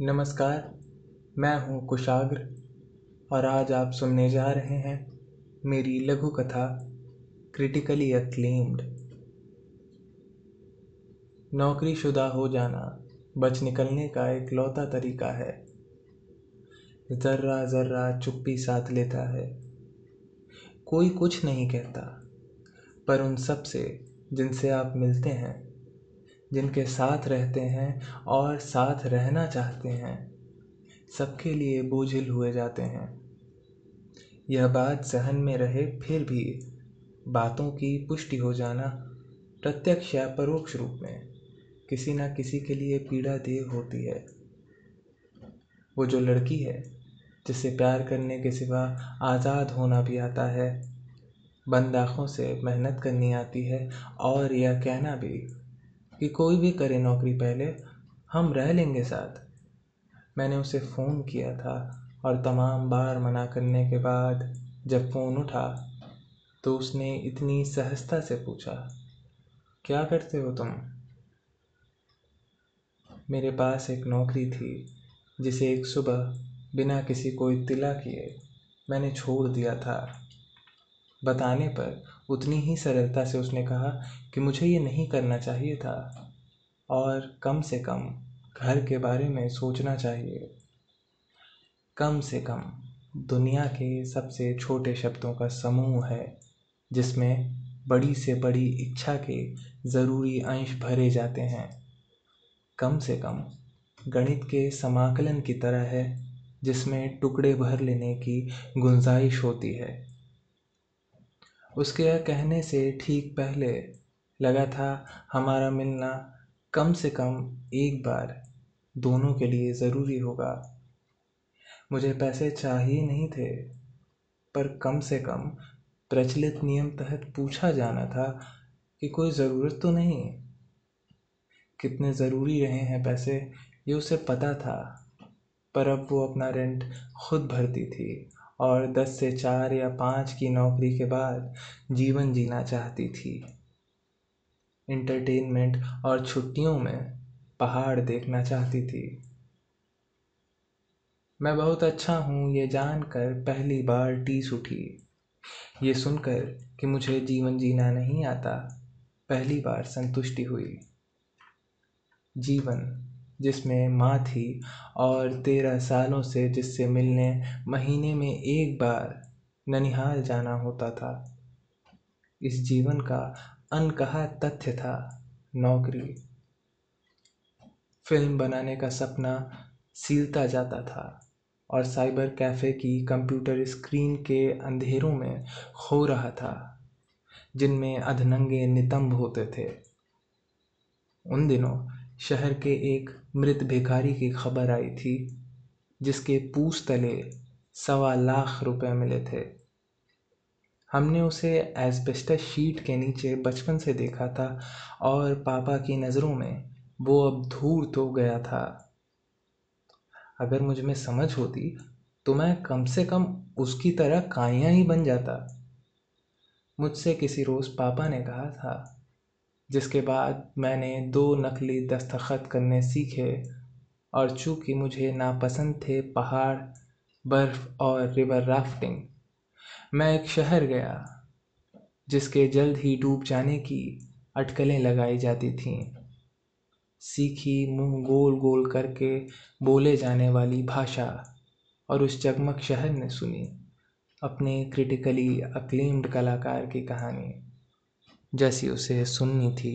नमस्कार, मैं हूँ कुशाग्र और आज आप सुनने जा रहे हैं मेरी लघु कथा क्रिटिकली अक्लेम्ड नौकरी शुदा हो जाना, बच निकलने का एक लौता तरीका है। ज़र्रा ज़र्रा चुप्पी साथ लेता है। कोई कुछ नहीं कहता, पर उन सबसे जिनसे आप मिलते हैं जिनके साथ रहते हैं और साथ रहना चाहते हैं, सबके लिए बोझिल हुए जाते हैं। यह बात सहन में रहे फिर भी बातों की पुष्टि हो जाना प्रत्यक्ष या परोक्ष रूप में किसी न किसी के लिए पीड़ा दे होती है। वो जो लड़की है, जिसे प्यार करने के सिवा आज़ाद होना भी आता है, बंद आँखों से मेहनत करनी आती है और यह कहना भी कि कोई भी करे नौकरी पहले, हम रह लेंगे साथ। मैंने उसे फ़ोन किया था और तमाम बार मना करने के बाद जब फ़ोन उठा तो उसने इतनी सहजता से पूछा, क्या करते हो तुम? मेरे पास एक नौकरी थी, जिसे एक सुबह बिना किसी को इत्तला किए मैंने छोड़ दिया था। बताने पर उतनी ही सरलता से उसने कहा कि मुझे ये नहीं करना चाहिए था और कम से कम घर के बारे में सोचना चाहिए। कम से कम दुनिया के सबसे छोटे शब्दों का समूह है, जिसमें बड़ी से बड़ी इच्छा के ज़रूरी अंश भरे जाते हैं। कम से कम गणित के समाकलन की तरह है, जिसमें टुकड़े भर लेने की गुंजाइश होती है। उसके कहने से ठीक पहले लगा था, हमारा मिलना कम से कम एक बार दोनों के लिए ज़रूरी होगा। मुझे पैसे चाहिए नहीं थे, पर कम से कम प्रचलित नियम तहत पूछा जाना था कि कोई ज़रूरत तो नहीं। कितने ज़रूरी रहे हैं पैसे, ये उसे पता था, पर अब वो अपना रेंट खुद भरती थी। और दस से चार या पाँच की नौकरी के बाद जीवन जीना चाहती थी। इंटरटेनमेंट और छुट्टियों में पहाड़ देखना चाहती थी। मैं बहुत अच्छा हूँ, ये जानकर पहली बार टीस उठी। ये सुनकर कि मुझे जीवन जीना नहीं आता, पहली बार संतुष्टि हुई। जीवन जिसमें माँ थी और तेरह सालों से जिससे मिलने महीने में एक बार ननिहाल जाना होता था। इस जीवन का अनकहा तथ्य था नौकरी। फ़िल्म बनाने का सपना सीलता जाता था और साइबर कैफ़े की कंप्यूटर स्क्रीन के अंधेरों में खो रहा था, जिनमें अधनंगे नितंब होते थे। उन दिनों शहर के एक मृत भिखारी की खबर आई थी, जिसके पूछ तले सवा लाख रुपए मिले थे। हमने उसे एस्बेस्टस शीट के नीचे बचपन से देखा था और पापा की नज़रों में वो अब धूल तो गया था। अगर मुझमें समझ होती तो मैं कम से कम उसकी तरह काइयाँ ही बन जाता। मुझसे किसी रोज़ पापा ने कहा था जिसके बाद मैंने दो नकली दस्तखत करने सीखे और चूँकि मुझे नापसंद थे पहाड़, बर्फ़ और रिवर राफ्टिंग मैं एक शहर गया जिसके जल्द ही डूब जाने की अटकलें लगाई जाती थीं। सीखी मुँह गोल गोल करके बोले जाने वाली भाषा और उस जगमग शहर ने सुनी अपने क्रिटिकली अक्लेम्ड कलाकार की कहानी। जैसी उसे सुननी थी।